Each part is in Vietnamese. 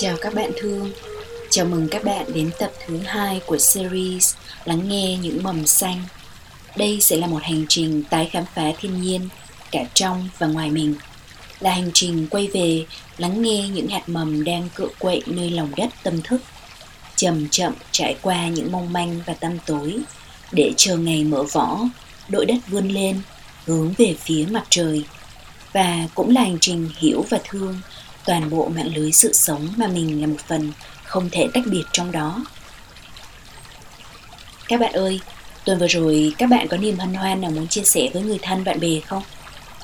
Chào các bạn thương, chào mừng các bạn đến tập thứ hai của series Lắng nghe những mầm xanh. Đây sẽ là một hành trình tái khám phá thiên nhiên, cả trong và ngoài mình. Là hành trình quay về lắng nghe những hạt mầm đang cựa quậy nơi lòng đất tâm thức. Chậm chậm trải qua những mong manh và tăm tối, để chờ ngày mở vỏ, đội đất vươn lên, hướng về phía mặt trời. Và cũng là hành trình hiểu và thương toàn bộ mạng lưới sự sống mà mình là một phần không thể tách biệt trong đó. Các bạn ơi, tuần vừa rồi các bạn có niềm hân hoan nào muốn chia sẻ với người thân bạn bè không?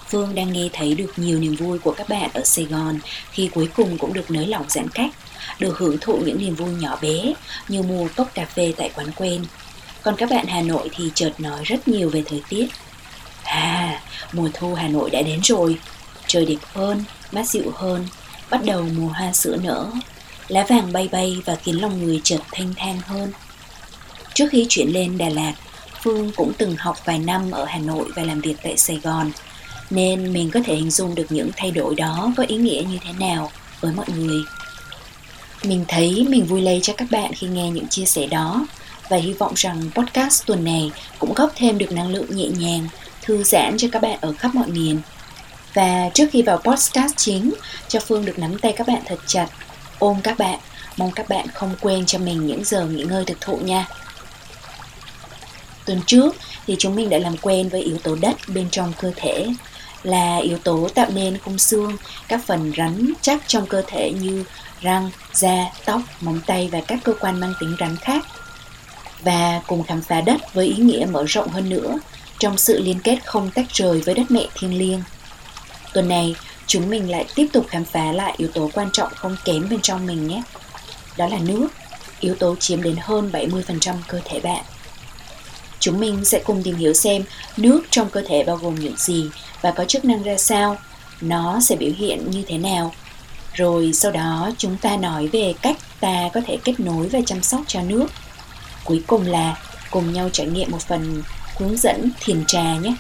Phương đang nghe thấy được nhiều niềm vui của các bạn ở Sài Gòn khi cuối cùng cũng được nới lỏng giãn cách, được hưởng thụ những niềm vui nhỏ bé như mua cốc cà phê tại quán quen. Còn các bạn Hà Nội thì chợt nói rất nhiều về thời tiết. À, mùa thu Hà Nội đã đến rồi, trời đẹp hơn, mát dịu hơn, bắt đầu mùa hoa sữa nở, lá vàng bay bay và khiến lòng người chợt thanh thang hơn. Trước khi chuyển lên Đà Lạt, Phương cũng từng học vài năm ở Hà Nội và làm việc tại Sài Gòn, nên mình có thể hình dung được những thay đổi đó có ý nghĩa như thế nào với mọi người. Mình thấy mình vui lây cho các bạn khi nghe những chia sẻ đó và hy vọng rằng podcast tuần này cũng góp thêm được năng lượng nhẹ nhàng, thư giãn cho các bạn ở khắp mọi miền và trước khi vào podcast chính, cho Phương được nắm tay các bạn thật chặt, ôm các bạn, mong các bạn không quên cho mình những giờ nghỉ ngơi thực thụ nha. Tuần trước thì chúng mình đã làm quen với yếu tố đất bên trong cơ thể là yếu tố tạo nên khung xương, các phần rắn chắc trong cơ thể như răng, da, tóc, móng tay và các cơ quan mang tính rắn khác. Và cùng khám phá đất với ý nghĩa mở rộng hơn nữa trong sự liên kết không tách rời với đất mẹ thiêng liêng. Tuần này, chúng mình lại tiếp tục khám phá lại yếu tố quan trọng không kém bên trong mình nhé. Đó là nước, yếu tố chiếm đến hơn 70% cơ thể bạn. Chúng mình sẽ cùng tìm hiểu xem nước trong cơ thể bao gồm những gì và có chức năng ra sao, nó sẽ biểu hiện như thế nào. Rồi sau đó chúng ta nói về cách ta có thể kết nối và chăm sóc cho nước. Cuối cùng là cùng nhau trải nghiệm một phần hướng dẫn thiền trà nhé.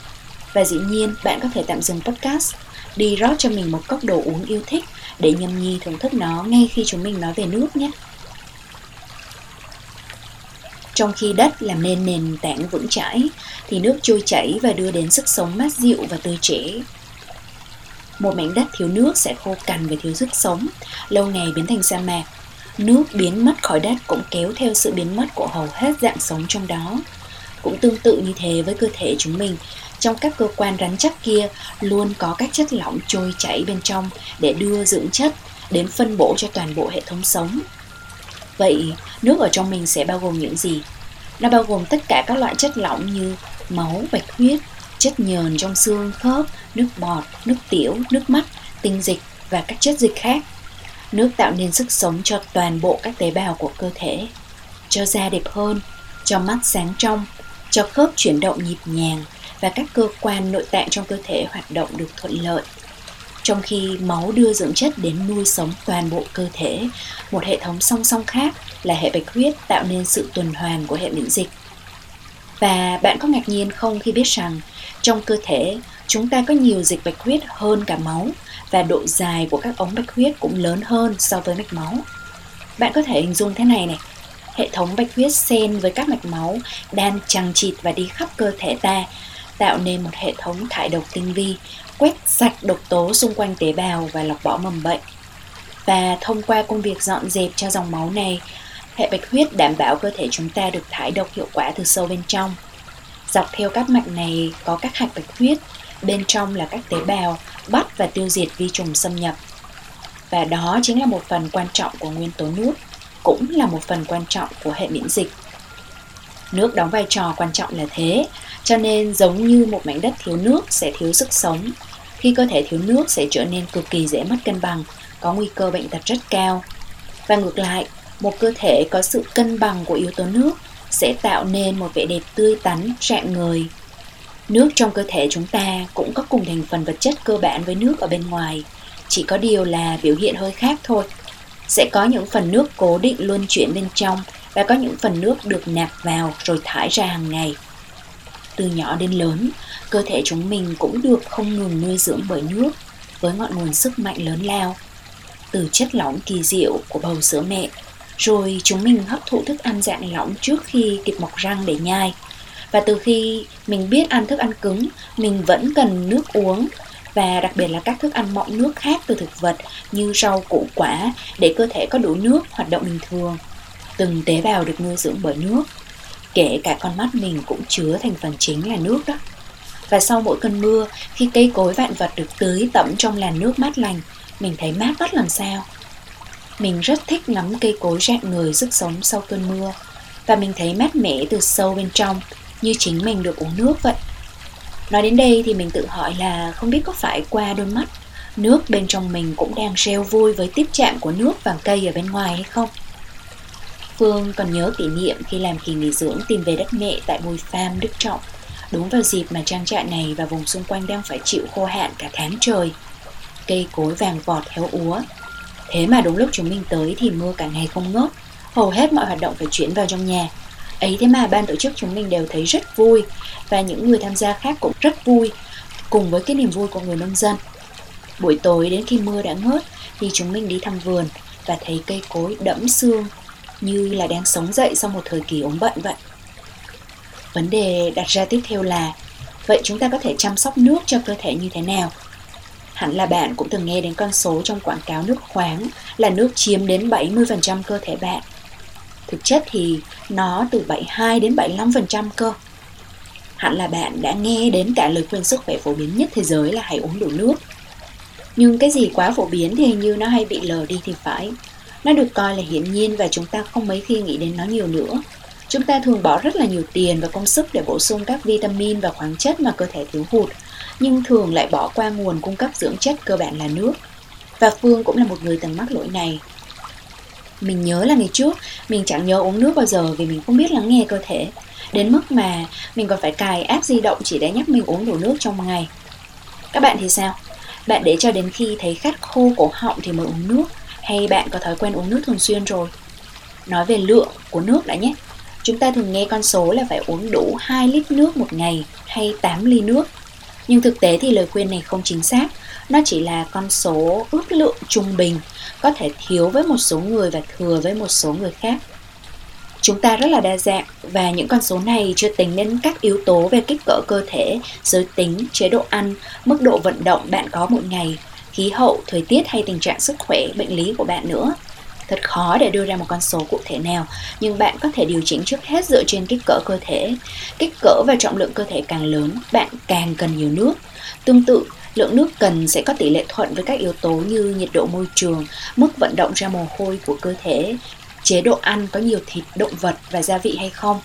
Và dĩ nhiên bạn có thể tạm dừng podcast đi rót cho mình một cốc đồ uống yêu thích để nhâm nhi thưởng thức nó ngay khi chúng mình nói về nước nhé. Trong khi đất làm nên nền tảng vững chãi, thì nước trôi chảy và đưa đến sức sống mát dịu và tươi trẻ. Một mảnh đất thiếu nước sẽ khô cằn và thiếu sức sống, lâu ngày biến thành sa mạc. Nước biến mất khỏi đất cũng kéo theo sự biến mất của hầu hết dạng sống trong đó. Cũng tương tự như thế với cơ thể chúng mình, trong các cơ quan rắn chắc kia luôn có các chất lỏng trôi chảy bên trong để đưa dưỡng chất đến phân bổ cho toàn bộ hệ thống sống. Vậy nước ở trong mình sẽ bao gồm những gì? Nó bao gồm tất cả các loại chất lỏng như máu, bạch huyết, chất nhờn trong xương khớp, nước bọt, nước tiểu, nước mắt, tinh dịch và các chất dịch khác. Nước tạo nên sức sống cho toàn bộ các tế bào của cơ thể, cho da đẹp hơn, cho mắt sáng trong, cho khớp chuyển động nhịp nhàng, và các cơ quan nội tạng trong cơ thể hoạt động được thuận lợi. Trong khi máu đưa dưỡng chất đến nuôi sống toàn bộ cơ thể, một hệ thống song song khác là hệ bạch huyết tạo nên sự tuần hoàn của hệ miễn dịch. Và bạn có ngạc nhiên không khi biết rằng trong cơ thể chúng ta có nhiều dịch bạch huyết hơn cả máu và độ dài của các ống bạch huyết cũng lớn hơn so với mạch máu. Bạn có thể hình dung thế này này, hệ thống bạch huyết xen với các mạch máu đang chằng chịt và đi khắp cơ thể ta tạo nên một hệ thống thải độc tinh vi, quét sạch độc tố xung quanh tế bào và lọc bỏ mầm bệnh. Và thông qua công việc dọn dẹp cho dòng máu này, hệ bạch huyết đảm bảo cơ thể chúng ta được thải độc hiệu quả từ sâu bên trong. Dọc theo các mạch này có các hạch bạch huyết, bên trong là các tế bào bắt và tiêu diệt vi trùng xâm nhập. Và đó chính là một phần quan trọng của nguyên tố nước, cũng là một phần quan trọng của hệ miễn dịch. Nước đóng vai trò quan trọng là thế, cho nên giống như một mảnh đất thiếu nước sẽ thiếu sức sống. Khi cơ thể thiếu nước sẽ trở nên cực kỳ dễ mất cân bằng, có nguy cơ bệnh tật rất cao. Và ngược lại, một cơ thể có sự cân bằng của yếu tố nước sẽ tạo nên một vẻ đẹp tươi tắn, rạng người. Nước trong cơ thể chúng ta cũng có cùng thành phần vật chất cơ bản với nước ở bên ngoài, chỉ có điều là biểu hiện hơi khác thôi. Sẽ có những phần nước cố định luân chuyển bên trong và có những phần nước được nạp vào rồi thải ra hàng ngày. Từ nhỏ đến lớn, cơ thể chúng mình cũng được không ngừng nuôi dưỡng bởi nước với ngọn nguồn sức mạnh lớn lao. từ chất lỏng kỳ diệu của bầu sữa mẹ rồi chúng mình hấp thụ thức ăn dạng lỏng trước khi kịp mọc răng để nhai. Và từ khi mình biết ăn thức ăn cứng mình vẫn cần nước uống và đặc biệt là các thức ăn mọng nước khác từ thực vật như rau củ quả để cơ thể có đủ nước hoạt động bình thường. Từng tế bào được nuôi dưỡng bởi nước kể cả con mắt mình cũng chứa thành phần chính là nước đó. Và sau mỗi cơn mưa, khi cây cối vạn vật được tưới tẩm trong làn nước mát lành, mình thấy mát mắt làm sao? Mình rất thích ngắm cây cối rạng người sức sống sau cơn mưa, và mình thấy mát mẻ từ sâu bên trong, như chính mình được uống nước vậy. Nói đến đây thì mình tự hỏi là không biết có phải qua đôi mắt, nước bên trong mình cũng đang reo vui với tiếp chạm của nước và cây ở bên ngoài hay không? Phương còn nhớ kỷ niệm khi làm kỳ nghỉ dưỡng tìm về đất mẹ tại Bùi Pham, Đức Trọng. Đúng vào dịp mà trang trại này và vùng xung quanh đang phải chịu khô hạn cả tháng trời. Cây cối vàng vọt héo úa. Thế mà đúng lúc chúng mình tới thì mưa cả ngày không ngớt. Hầu hết mọi hoạt động phải chuyển vào trong nhà. Ấy thế mà ban tổ chức chúng mình đều thấy rất vui. Và những người tham gia khác cũng rất vui Cùng với cái niềm vui của người nông dân. Buổi tối đến khi mưa đã ngớt Thì chúng mình đi thăm vườn Và thấy cây cối đẫm xương. Như là đang sống dậy sau một thời kỳ ốm bệnh vậy Vấn đề đặt ra tiếp theo là, Vậy chúng ta có thể chăm sóc nước cho cơ thể như thế nào? Hẳn là bạn cũng từng nghe đến con số trong quảng cáo nước khoáng là nước chiếm đến 70% cơ thể bạn. Thực chất thì nó từ 72 đến 75% cơ. Hẳn là bạn đã nghe đến cả lời khuyên sức khỏe phổ biến nhất thế giới là hãy uống đủ nước. Nhưng cái gì quá phổ biến thì hình như nó hay bị lờ đi thì phải. Nó được coi là hiển nhiên và chúng ta không mấy khi nghĩ đến nó nhiều nữa. Chúng ta thường bỏ rất là nhiều tiền và công sức để bổ sung các vitamin và khoáng chất mà cơ thể thiếu hụt, nhưng thường lại bỏ qua nguồn cung cấp dưỡng chất cơ bản là nước. Và Phương cũng là một người từng mắc lỗi này. Mình nhớ là ngày trước, mình chẳng nhớ uống nước bao giờ vì mình không biết lắng nghe cơ thể. Đến mức mà mình còn phải cài app di động chỉ để nhắc mình uống đủ nước trong ngày. Các bạn thì sao? Bạn để cho đến khi thấy khát khô cổ họng thì mới uống nước hay bạn có thói quen uống nước thường xuyên rồi? Nói về lượng của nước đã nhé. Chúng ta thường nghe con số là phải uống đủ 2 lít nước một ngày hay 8 ly nước. Nhưng thực tế thì lời khuyên này không chính xác, nó chỉ là con số ước lượng trung bình, có thể thiếu với một số người và thừa với một số người khác. Chúng ta rất là đa dạng và những con số này chưa tính đến các yếu tố về kích cỡ cơ thể, giới tính, chế độ ăn, mức độ vận động bạn có mỗi ngày, khí hậu, thời tiết hay tình trạng sức khỏe, bệnh lý của bạn nữa. Thật khó để đưa ra một con số cụ thể nào, nhưng bạn có thể điều chỉnh trước hết dựa trên kích cỡ cơ thể. Kích cỡ và trọng lượng cơ thể càng lớn, bạn càng cần nhiều nước. Tương tự, lượng nước cần sẽ có tỷ lệ thuận với các yếu tố như nhiệt độ môi trường, mức vận động ra mồ hôi của cơ thể, chế độ ăn có nhiều thịt, động vật và gia vị hay không.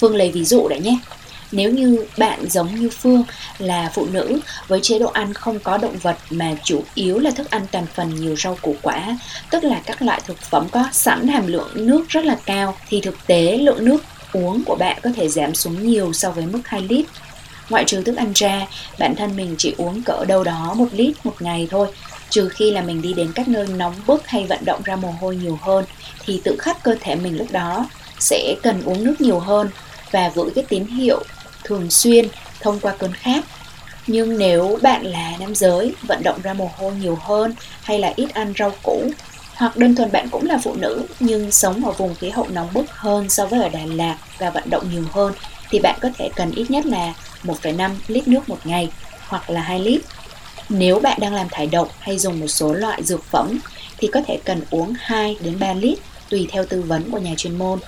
Phương lấy ví dụ đấy nhé. Nếu như bạn giống như Phương là phụ nữ với chế độ ăn không có động vật mà chủ yếu là thức ăn toàn phần nhiều rau củ quả, tức là các loại thực phẩm có sẵn hàm lượng nước rất là cao, thì thực tế lượng nước uống của bạn có thể giảm xuống nhiều so với mức 2 lít. Ngoại trừ thức ăn ra, bản thân mình chỉ uống cỡ đâu đó một lít một ngày thôi, trừ khi là mình đi đến các nơi nóng bức hay vận động ra mồ hôi nhiều hơn, thì tự khắc cơ thể mình lúc đó sẽ cần uống nước nhiều hơn và gửi cái tín hiệu thường xuyên thông qua cơn khát nhưng nếu bạn là nam giới vận động ra mồ hôi nhiều hơn hay là ít ăn rau củ hoặc đơn thuần bạn cũng là phụ nữ nhưng sống ở vùng khí hậu nóng bức hơn so với ở Đà Lạt và vận động nhiều hơn thì bạn có thể cần ít nhất là 1,5 lít nước một ngày hoặc là 2 lít. Nếu bạn đang làm thải độc hay dùng một số loại dược phẩm thì có thể cần uống 2 đến 3 lít tùy theo tư vấn của nhà chuyên môn.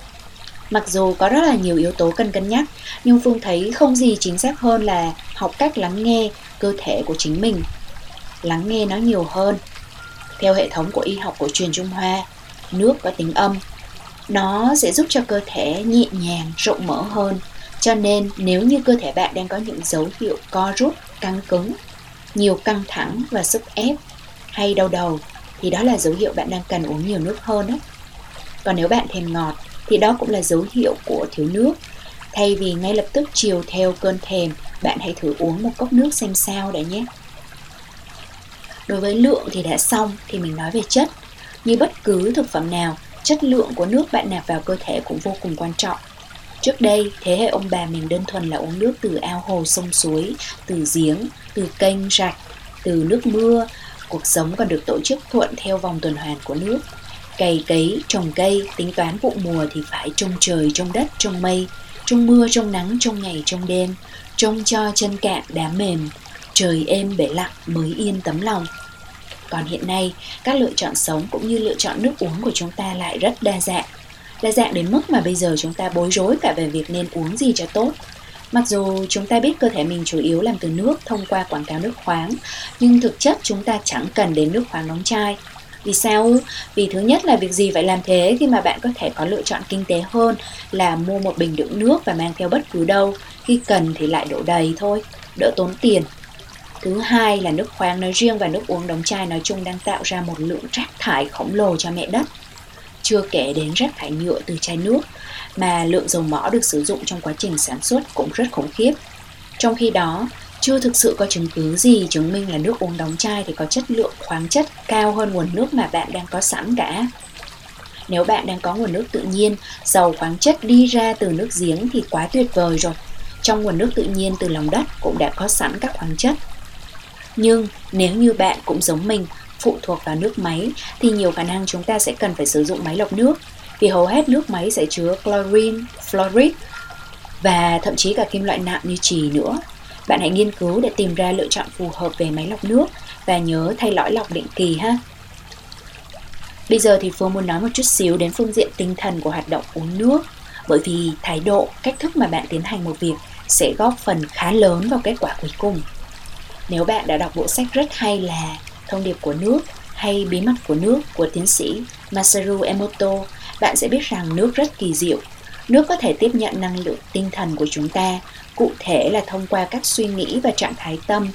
Mặc dù có rất là nhiều yếu tố cần cân nhắc, nhưng Phương thấy không gì chính xác hơn là học cách lắng nghe cơ thể của chính mình. Lắng nghe nó nhiều hơn. Theo hệ thống của y học cổ truyền Trung Hoa, nước có tính âm. Nó sẽ giúp cho cơ thể nhẹ nhàng, rộng mở hơn. Cho nên nếu như cơ thể bạn đang có những dấu hiệu co rút, căng cứng, nhiều căng thẳng và sức ép hay đau đầu thì đó là dấu hiệu bạn đang cần uống nhiều nước hơn đó. Còn nếu bạn thèm ngọt thì đó cũng là dấu hiệu của thiếu nước. Thay vì ngay lập tức chiều theo cơn thèm, bạn hãy thử uống một cốc nước xem sao đã nhé. Đối với lượng thì đã xong thì mình nói về chất. Như bất cứ thực phẩm nào, chất lượng của nước bạn nạp vào cơ thể cũng vô cùng quan trọng. Trước đây, thế hệ ông bà mình đơn thuần là uống nước từ ao hồ sông suối, từ giếng, từ kênh rạch, từ nước mưa cuộc sống còn được tổ chức thuận theo vòng tuần hoàn của nước. Cày cấy, trồng cây, tính toán vụ mùa thì phải trông trời, trông đất, trông mây, trông mưa, trông nắng, trông ngày, trông đêm, trông cho chân cạn đá mềm, trời êm bể lặng mới yên tấm lòng. Còn hiện nay, các lựa chọn sống cũng như lựa chọn nước uống của chúng ta lại rất đa dạng. Đa dạng đến mức mà bây giờ chúng ta bối rối cả về việc nên uống gì cho tốt. Mặc dù chúng ta biết cơ thể mình chủ yếu làm từ nước thông qua quảng cáo nước khoáng, nhưng thực chất chúng ta chẳng cần đến nước khoáng đóng chai. Vì sao? Vì thứ nhất là việc gì phải làm thế khi mà bạn có thể có lựa chọn kinh tế hơn là mua một bình đựng nước và mang theo bất cứ đâu, khi cần thì lại đổ đầy thôi, đỡ tốn tiền. Thứ hai là nước khoáng nói riêng và nước uống đóng chai nói chung đang tạo ra một lượng rác thải khổng lồ cho mẹ đất. Chưa kể đến rác thải nhựa từ chai nước, mà lượng dầu mỏ được sử dụng trong quá trình sản xuất cũng rất khủng khiếp. Trong khi đó, chưa thực sự có chứng cứ gì chứng minh là nước uống đóng chai thì có chất lượng khoáng chất cao hơn nguồn nước mà bạn đang có sẵn cả. Nếu bạn đang có nguồn nước tự nhiên, dầu khoáng chất đi ra từ nước giếng thì quá tuyệt vời rồi. Trong nguồn nước tự nhiên từ lòng đất cũng đã có sẵn các khoáng chất. Nhưng nếu như bạn cũng giống mình, phụ thuộc vào nước máy thì nhiều khả năng chúng ta sẽ cần phải sử dụng máy lọc nước vì hầu hết nước máy sẽ chứa chlorine, fluoride và thậm chí cả kim loại nặng như trì nữa. Bạn hãy nghiên cứu để tìm ra lựa chọn phù hợp về máy lọc nước và nhớ thay lõi lọc định kỳ ha. Bây giờ thì Phương muốn nói một chút xíu đến phương diện tinh thần của hoạt động uống nước bởi vì thái độ, cách thức mà bạn tiến hành một việc sẽ góp phần khá lớn vào kết quả cuối cùng. Nếu bạn đã đọc bộ sách rất hay là Thông điệp của nước hay Bí mật của nước của tiến sĩ Masaru Emoto, bạn sẽ biết rằng nước rất kỳ diệu. Nước có thể tiếp nhận năng lượng tinh thần của chúng ta, cụ thể là thông qua các suy nghĩ và trạng thái tâm,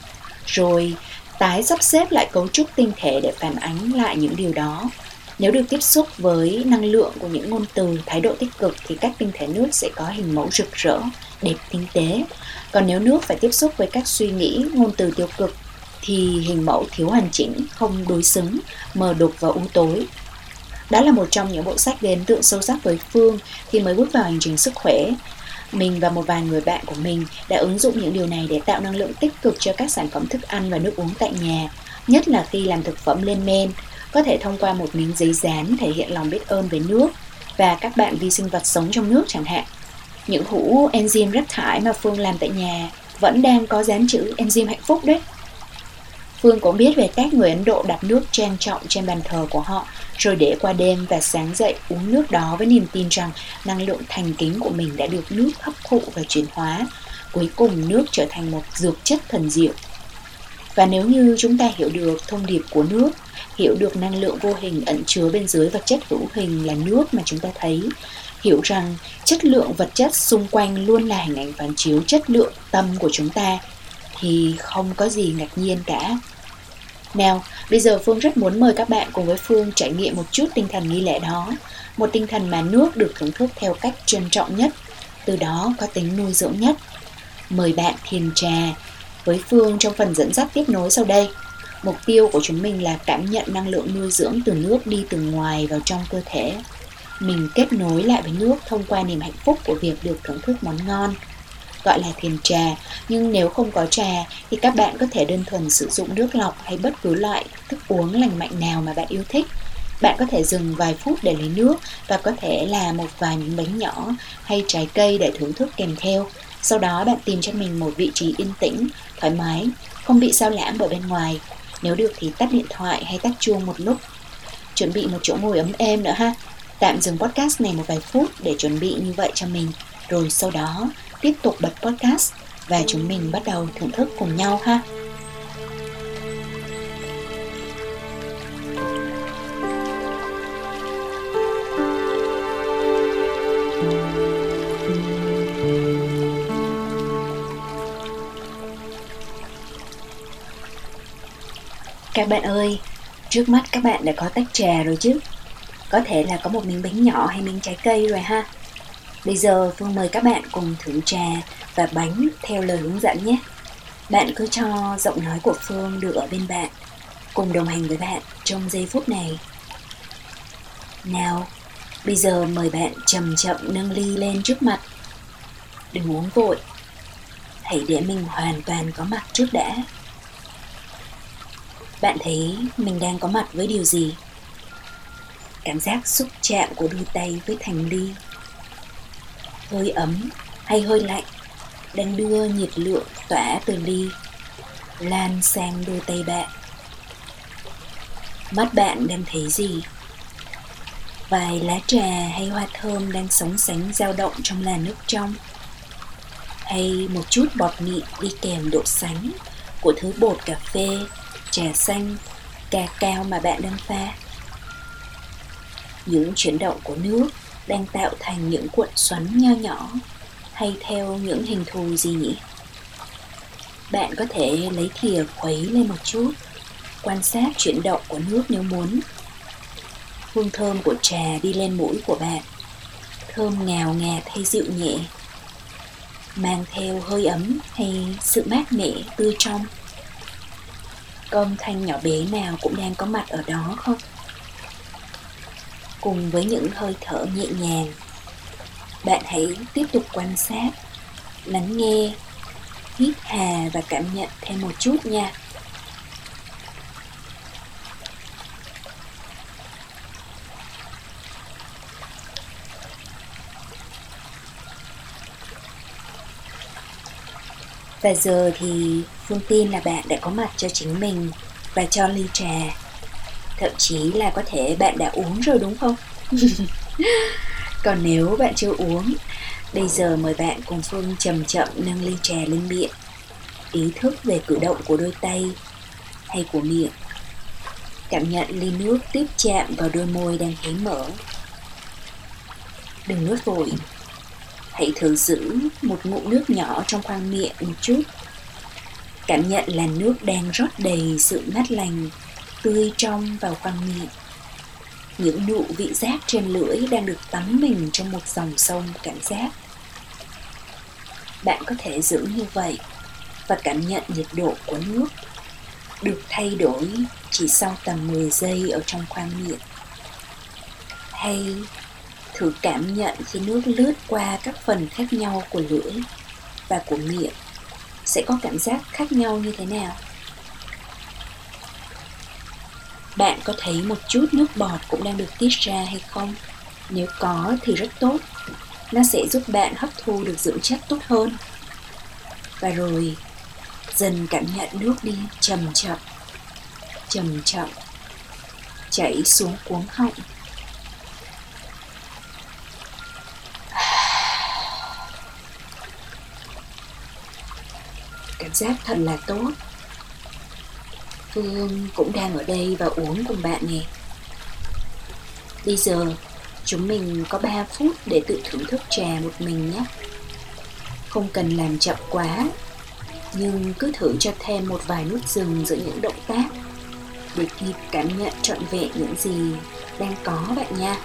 rồi tái sắp xếp lại cấu trúc tinh thể để phản ánh lại những điều đó. Nếu được tiếp xúc với năng lượng của những ngôn từ, thái độ tích cực thì các tinh thể nước sẽ có hình mẫu rực rỡ, đẹp tinh tế. Còn nếu nước phải tiếp xúc với các suy nghĩ, ngôn từ tiêu cực thì hình mẫu thiếu hoàn chỉnh, không đối xứng, mờ đục và u tối. Đó là một trong những bộ sách gây ấn tượng sâu sắc với Phương khi mới bước vào hành trình sức khỏe. Mình và một vài người bạn của mình đã ứng dụng những điều này để tạo năng lượng tích cực cho các sản phẩm thức ăn và nước uống tại nhà, nhất là khi làm thực phẩm lên men, có thể thông qua một miếng giấy dán thể hiện lòng biết ơn về nước và các bạn vi sinh vật sống trong nước chẳng hạn. Những hũ enzyme rác thải mà Phương làm tại nhà vẫn đang có dán chữ enzyme hạnh phúc đấy. Phương cũng biết về cách người Ấn Độ đặt nước trang trọng trên bàn thờ của họ, rồi để qua đêm và sáng dậy uống nước đó với niềm tin rằng năng lượng thành kính của mình đã được nước hấp thụ và chuyển hóa. Cuối cùng nước trở thành một dược chất thần diệu. Và nếu như chúng ta hiểu được thông điệp của nước, hiểu được năng lượng vô hình ẩn chứa bên dưới vật chất hữu hình là nước mà chúng ta thấy, hiểu rằng chất lượng vật chất xung quanh luôn là hình ảnh phản chiếu chất lượng tâm của chúng ta thì không có gì ngạc nhiên cả. Nào, bây giờ Phương rất muốn mời các bạn cùng với Phương trải nghiệm một chút tinh thần nghi lễ đó. Một tinh thần mà nước được thưởng thức theo cách trân trọng nhất, từ đó có tính nuôi dưỡng nhất. Mời bạn thiền trà với Phương trong phần dẫn dắt tiếp nối sau đây. Mục tiêu của chúng mình là cảm nhận năng lượng nuôi dưỡng từ nước đi từ ngoài vào trong cơ thể. Mình kết nối lại với nước thông qua niềm hạnh phúc của việc được thưởng thức món ngon, gọi là thiền trà. Nhưng nếu không có trà, thì các bạn có thể đơn thuần sử dụng nước lọc hay bất cứ loại thức uống lành mạnh nào mà bạn yêu thích. Bạn có thể dừng vài phút để lấy nước và có thể là một vài miếng bánh nhỏ hay trái cây để thưởng thức kèm theo. Sau đó, bạn tìm cho mình một vị trí yên tĩnh, thoải mái, không bị sao lãng bởi bên ngoài. Nếu được thì tắt điện thoại hay tắt chuông một lúc. Chuẩn bị một chỗ ngồi ấm êm nữa ha. Tạm dừng podcast này một vài phút để chuẩn bị như vậy cho mình. Rồi sau đó tiếp tục bật podcast và chúng mình bắt đầu thưởng thức cùng nhau ha. Các bạn ơi, trước mắt các bạn đã có tách trà rồi chứ? Có thể là có một miếng bánh nhỏ hay miếng trái cây rồi ha. Bây giờ Phương mời các bạn cùng thưởng trà và bánh theo lời hướng dẫn nhé. Bạn cứ cho giọng nói của Phương được ở bên bạn, cùng đồng hành với bạn trong giây phút này. Nào, bây giờ mời bạn chậm chậm nâng ly lên trước mặt. Đừng uống vội, hãy để mình hoàn toàn có mặt trước đã. bạn thấy mình đang có mặt với điều gì cảm giác xúc chạm của đôi tay với thành ly hơi ấm hay hơi lạnh đang đưa nhiệt lượng tỏa từ ly lan sang đôi tay bạn. Mắt bạn đang thấy gì? Vài lá trà hay hoa thơm đang sống sánh dao động trong làn nước trong, hay một chút bọt mịn đi kèm độ sánh của thứ bột cà phê, trà xanh cà cao mà bạn đang pha. Những chuyển động của nước đang tạo thành những cuộn xoắn nho nhỏ hay theo những hình thù gì nhỉ? Bạn có thể lấy thìa khuấy lên một chút, quan sát chuyển động của nước nếu muốn. Hương thơm của trà đi lên mũi của bạn, thơm ngào ngạt hay dịu nhẹ, mang theo hơi ấm hay sự mát mẻ tươi trong. Con thanh nhỏ bé nào cũng đang có mặt ở đó không? Cùng với những hơi thở nhẹ nhàng bạn hãy tiếp tục quan sát, lắng nghe, hít hà và cảm nhận thêm một chút nha Và giờ thì Phương tin là bạn đã có mặt cho chính mình và cho ly trà. Thậm chí là có thể bạn đã uống rồi đúng không? Còn nếu bạn chưa uống, bây giờ mời bạn cùng Phương chậm chậm nâng ly trà lên miệng. Ý thức về cử động của đôi tay hay của miệng. Cảm nhận ly nước tiếp chạm vào đôi môi đang hé mở. Đừng nuốt vội, hãy thử giữ một ngụm nước nhỏ trong khoang miệng một chút cảm nhận là nước đang rót đầy sự mát lành tươi trong vào khoang miệng. Những nụ vị giác trên lưỡi đang được tắm mình trong một dòng sông cảm giác. Bạn có thể giữ như vậy và cảm nhận nhiệt độ của nước được thay đổi chỉ sau tầm 10 giây ở trong khoang miệng. Hay thử cảm nhận khi nước lướt qua các phần khác nhau của lưỡi và của miệng sẽ có cảm giác khác nhau như thế nào? Bạn có thấy một chút nước bọt cũng đang được tiết ra hay không? Nếu có thì rất tốt. Nó sẽ giúp bạn hấp thu được dưỡng chất tốt hơn. Và rồi, dần cảm nhận nước đi, chậm chậm chậm chậm, chảy xuống cuống họng. Cảm giác thật là tốt. Phương cũng đang ở đây và uống cùng bạn nè. Bây giờ, chúng mình có 3 phút để tự thưởng thức trà một mình nhé. Không cần làm chậm quá, Nhưng cứ thử cho thêm một vài nút dừng giữa những động tác Để kịp cảm nhận trọn vẹn những gì đang có bạn nha.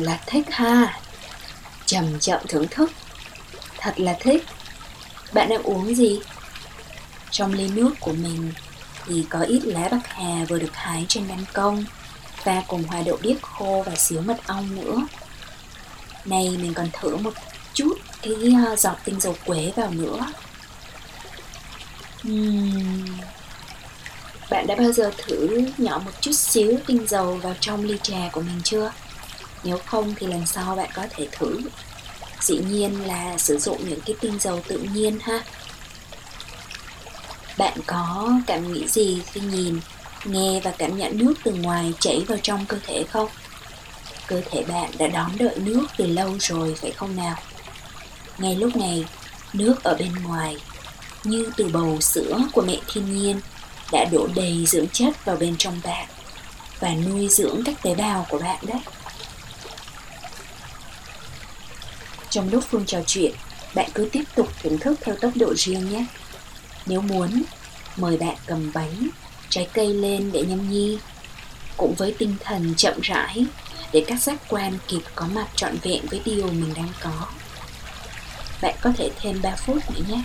Là thích ha. Chậm chậm thưởng thức. Thật là thích. Bạn đang uống gì? Trong ly nước của mình thì có ít lá bạc hà vừa được hái trên ban công và cùng hoa đậu điếc khô và xíu mật ong nữa. Này mình còn thử một chút cái ờ, giọt tinh dầu quế vào nữa. Uhm. Bạn đã bao giờ thử nhỏ một chút xíu tinh dầu vào trong ly trà của mình chưa? Nếu không thì lần sau bạn có thể thử. Dĩ nhiên là sử dụng những cái tinh dầu tự nhiên ha. Bạn có cảm nghĩ gì khi nhìn, nghe và cảm nhận nước từ ngoài chảy vào trong cơ thể không? Cơ thể bạn đã đón đợi nước từ lâu rồi phải không nào? Ngay lúc này, nước ở bên ngoài như từ bầu sữa của mẹ thiên nhiên đã đổ đầy dưỡng chất vào bên trong bạn và nuôi dưỡng các tế bào của bạn đấy. Trong lúc Phương trò chuyện, bạn cứ tiếp tục thưởng thức theo tốc độ riêng nhé. Nếu muốn, mời bạn cầm bánh, trái cây lên để nhâm nhi. Cũng với tinh thần chậm rãi, để các giác quan kịp có mặt trọn vẹn với điều mình đang có. Bạn có thể thêm 3 phút nữa nhé.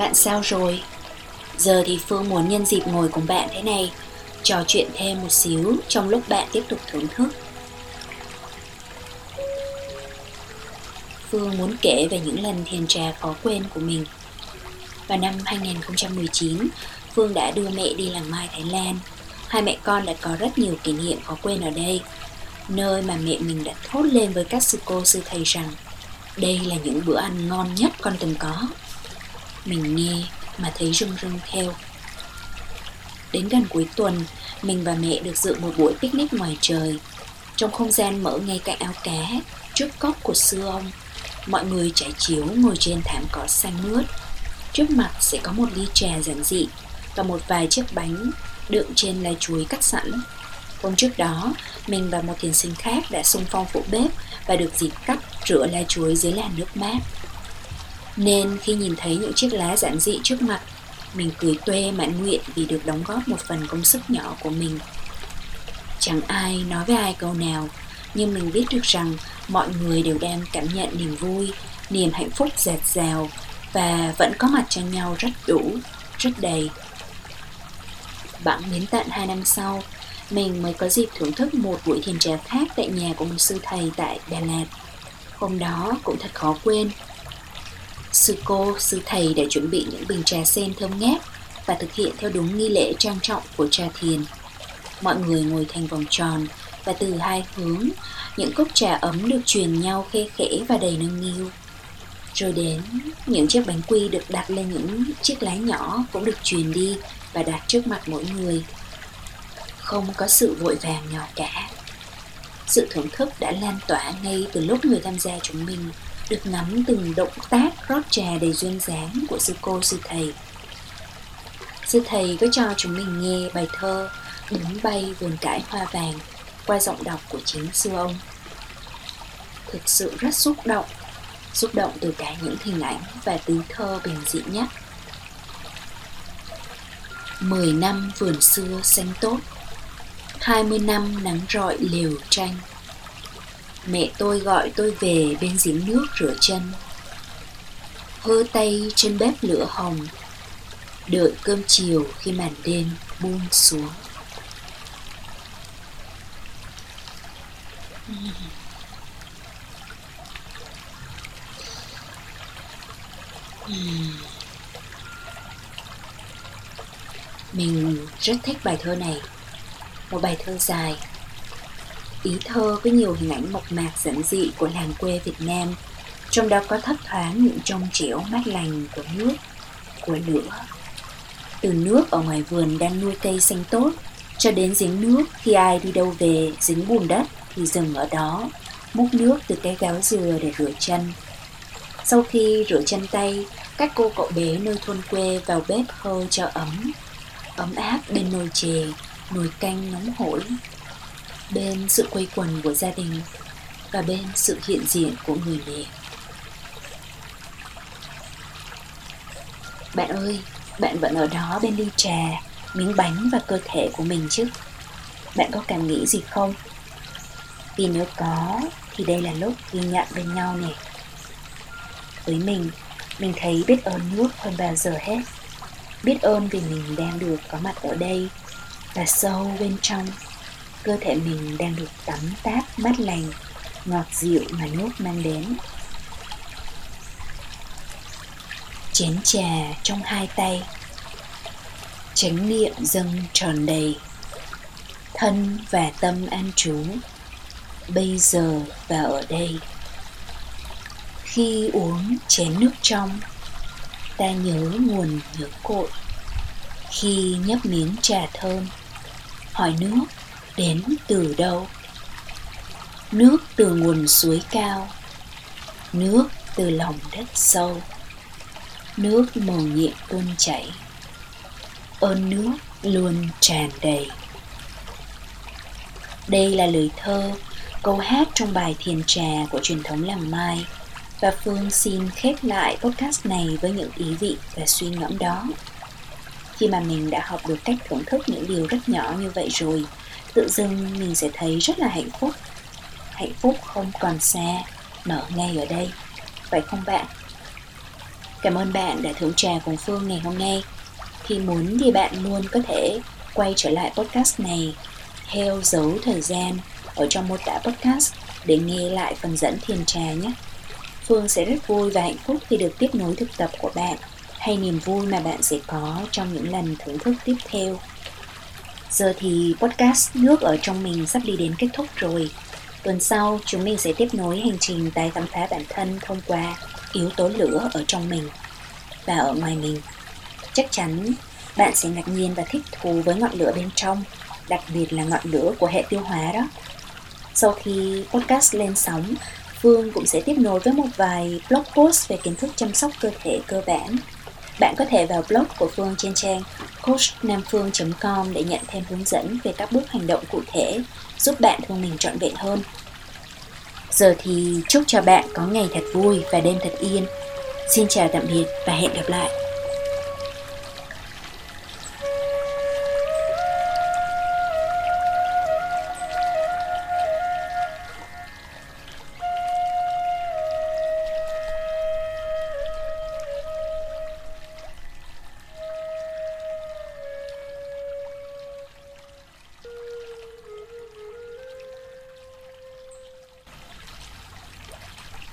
Bạn sao rồi? Giờ thì Phương muốn nhân dịp ngồi cùng bạn thế này, trò chuyện thêm một xíu trong lúc bạn tiếp tục thưởng thức. Phương muốn kể về những lần thiền trà khó quên của mình. Vào năm 2019, Phương đã đưa mẹ đi làng mai Thái Lan. Hai mẹ con đã có rất nhiều kỷ niệm khó quên ở đây, nơi mà mẹ mình đã thốt lên với các sư cô sư thầy rằng đây là những bữa ăn ngon nhất con từng có. Mình nghe mà thấy rưng rưng theo. Đến gần cuối tuần, mình và mẹ được dự một buổi picnic ngoài trời. Trong không gian mở ngay cạnh ao cá, trước cốc của sư ông, mọi người trải chiếu ngồi trên thảm cỏ xanh mướt. Trước mặt sẽ có một ly trà giản dị và một vài chiếc bánh đựng trên lá chuối cắt sẵn. Hôm trước đó, mình và một thiền sinh khác đã xung phong phụ bếp và được dịp cắt rửa lá chuối dưới làn nước mát. Nên khi nhìn thấy những chiếc lá giản dị trước mặt, mình cười tuê mãn nguyện vì được đóng góp một phần công sức nhỏ của mình. Chẳng ai nói với ai câu nào, nhưng mình biết được rằng mọi người đều đang cảm nhận niềm vui, niềm hạnh phúc dạt dào và vẫn có mặt cho nhau rất đủ, rất đầy. Bẵng đến tận hai năm sau, mình mới có dịp thưởng thức một buổi thiền trà khác tại nhà của một sư thầy tại Đà Lạt. Hôm đó cũng thật khó quên. Sư cô, sư thầy đã chuẩn bị những bình trà sen thơm ngát và thực hiện theo đúng nghi lễ trang trọng của trà thiền. Mọi người ngồi thành vòng tròn và từ hai hướng, những cốc trà ấm được truyền nhau khe khẽ và đầy nâng niu. Rồi đến, những chiếc bánh quy được đặt lên những chiếc lá nhỏ cũng được truyền đi và đặt trước mặt mỗi người. Không có sự vội vàng nào cả. Sự thưởng thức đã lan tỏa ngay từ lúc người tham gia chúng mình được ngắm từng động tác rót trà đầy duyên dáng của sư cô sư thầy. Sư thầy có cho chúng mình nghe bài thơ Đứng bay vườn cải hoa vàng qua giọng đọc của chính sư ông. Thực sự rất xúc động, xúc động từ cả những hình ảnh và từ thơ bình dị nhất. Mười năm vườn xưa xanh tốt hai mươi năm nắng rọi lều tranh Mẹ tôi gọi tôi về bên giếng nước rửa chân. Hơ tay trên bếp lửa hồng. Đợi cơm chiều khi màn đêm buông xuống. Mình rất thích bài thơ này. Một bài thơ dài. Ý thơ với nhiều hình ảnh mộc mạc giản dị của làng quê Việt Nam Trong đó có thấp thoáng những trong trẻo mát lành của nước, của lửa. Từ nước ở ngoài vườn đang nuôi cây xanh tốt Cho đến giếng nước khi ai đi đâu về dính bùn đất thì dừng ở đó Múc nước từ cái gáo dừa để rửa chân Sau khi rửa chân tay Các cô cậu bé nơi thôn quê vào bếp hơ cho ấm. Ấm áp bên nồi chè, nồi canh nóng hổi bên sự quây quần của gia đình và bên sự hiện diện của người mẹ. Bạn ơi, bạn vẫn ở đó bên ly trà, miếng bánh và cơ thể của mình chứ. Bạn có cảm nghĩ gì không? Vì nếu có, thì đây là lúc ghi nhận bên nhau nè. Với mình, mình thấy biết ơn nước hơn bao giờ hết. Biết ơn vì mình đang được có mặt ở đây và sâu bên trong cơ thể mình đang được tắm táp, mát lành, ngọt dịu mà nước mang đến. Chén trà trong hai tay. Chánh niệm dâng tròn đầy. Thân và tâm an trú. Bây giờ và ở đây. Khi uống chén nước trong, ta nhớ nguồn nhớ cội. Khi nhấp miếng trà thơm, hỏi nước đến từ đâu? Nước từ nguồn suối cao, nước từ lòng đất sâu, nước màu nhiệm tuôn chảy. Ơn nước luôn tràn đầy. Đây là lời thơ, câu hát trong bài thiền trà của truyền thống làng mai. Và phương xin khép lại podcast này với những ý vị và suy ngẫm đó. Khi mà mình đã học được cách thưởng thức những điều rất nhỏ như vậy rồi tự dưng mình sẽ thấy rất là hạnh phúc. Hạnh phúc không còn xa nở ngay ở đây. Phải không bạn? Cảm ơn bạn đã thưởng trà cùng phương ngày hôm nay. Khi muốn thì bạn luôn có thể quay trở lại podcast này. Theo dấu thời gian ở trong mô tả podcast để nghe lại phần dẫn thiền trà nhé. Phương sẽ rất vui và hạnh phúc khi được tiếp nối thực tập của bạn, hay niềm vui mà bạn sẽ có trong những lần thưởng thức tiếp theo. Giờ thì podcast nước ở trong mình sắp đi đến kết thúc rồi. Tuần sau chúng mình sẽ tiếp nối hành trình tái khám phá bản thân thông qua yếu tố lửa ở trong mình và ở ngoài mình. Chắc chắn bạn sẽ ngạc nhiên và thích thú với ngọn lửa bên trong, đặc biệt là ngọn lửa của hệ tiêu hóa đó. Sau khi podcast lên sóng, Phương cũng sẽ tiếp nối với một vài blog post về kiến thức chăm sóc cơ thể cơ bản bạn có thể vào blog của Phương trên trang coachnamphương.com để nhận thêm hướng dẫn về các bước hành động cụ thể, giúp bạn thương mình trọn vẹn hơn. Giờ thì chúc cho bạn có ngày thật vui và đêm thật yên. Xin chào tạm biệt và hẹn gặp lại.